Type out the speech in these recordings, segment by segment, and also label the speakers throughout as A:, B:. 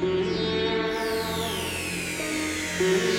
A: Thank you.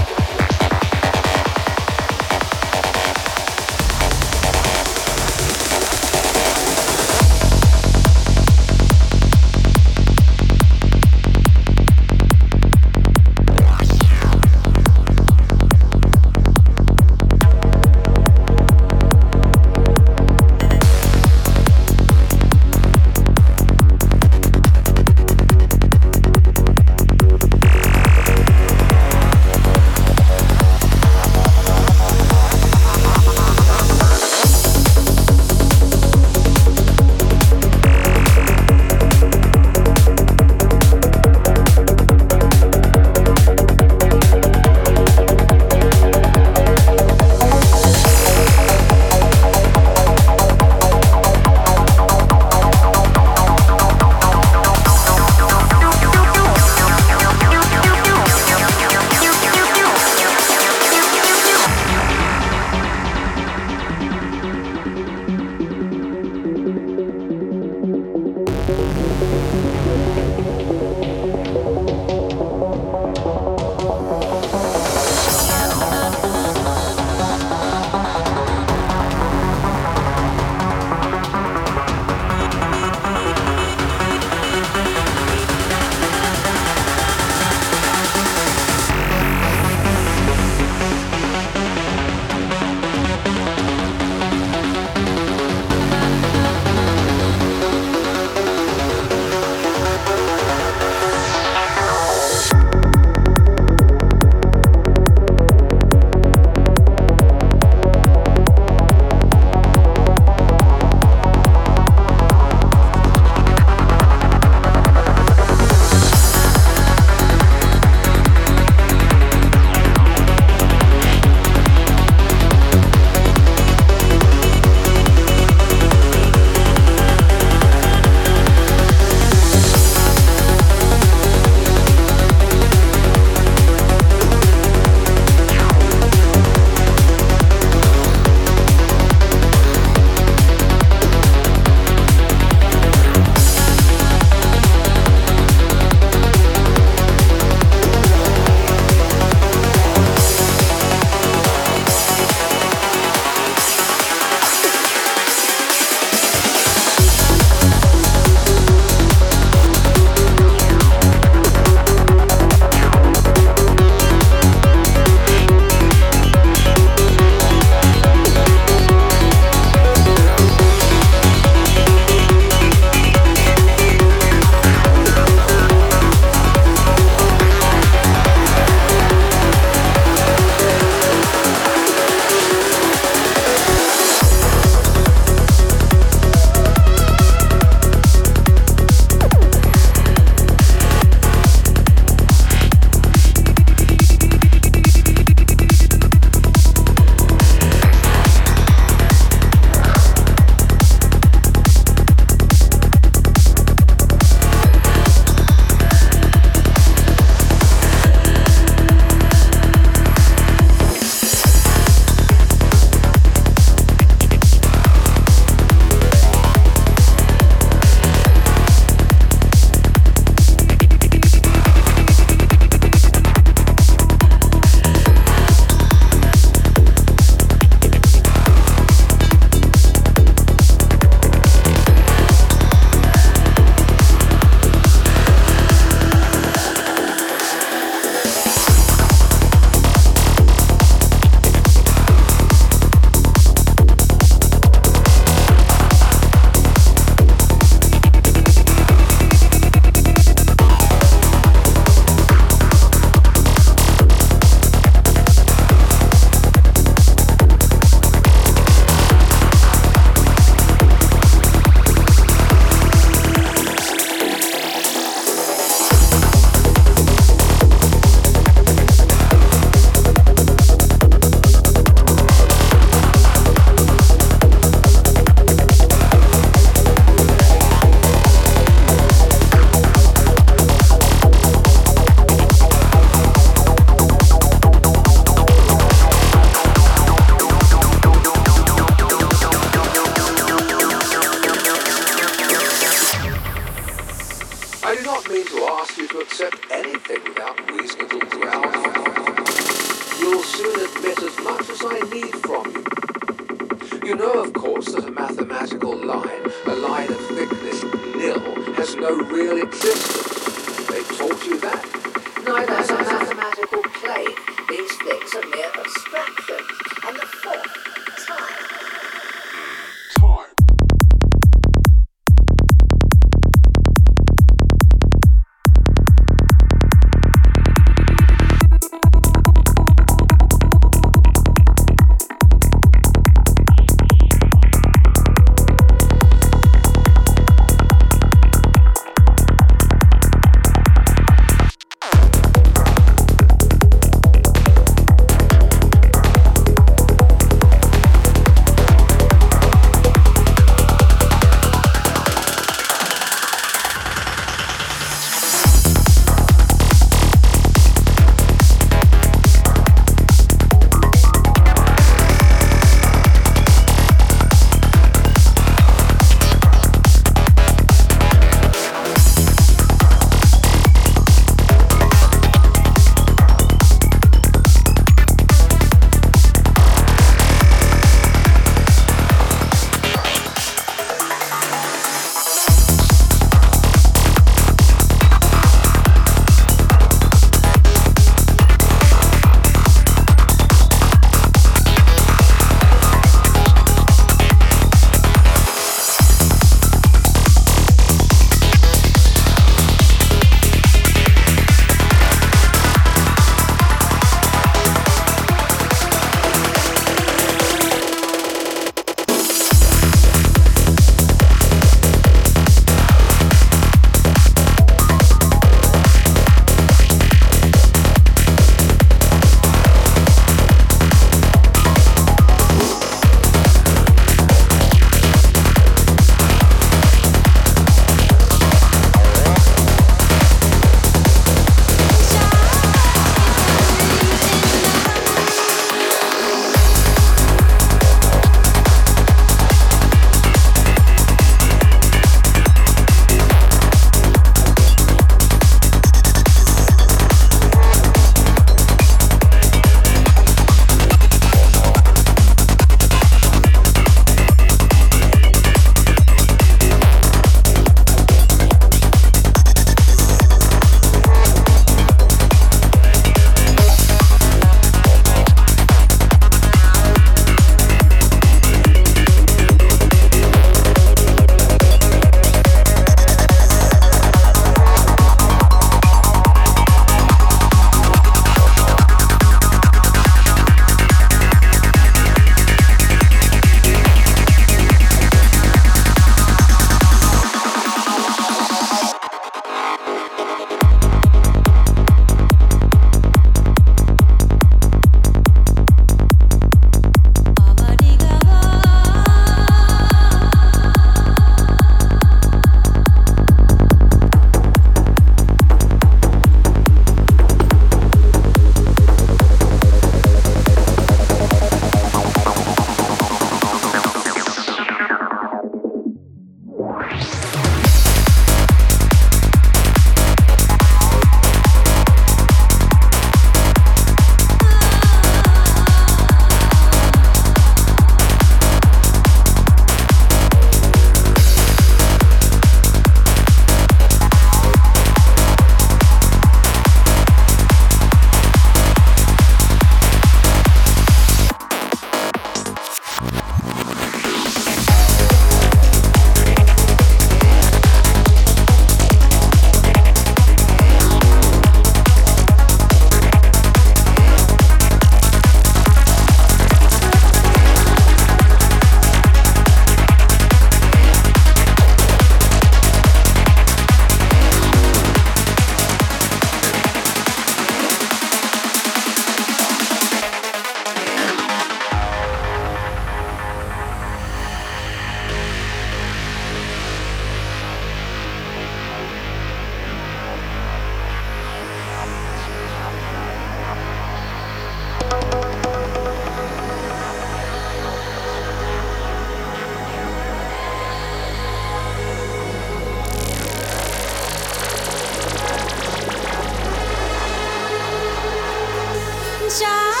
B: 下。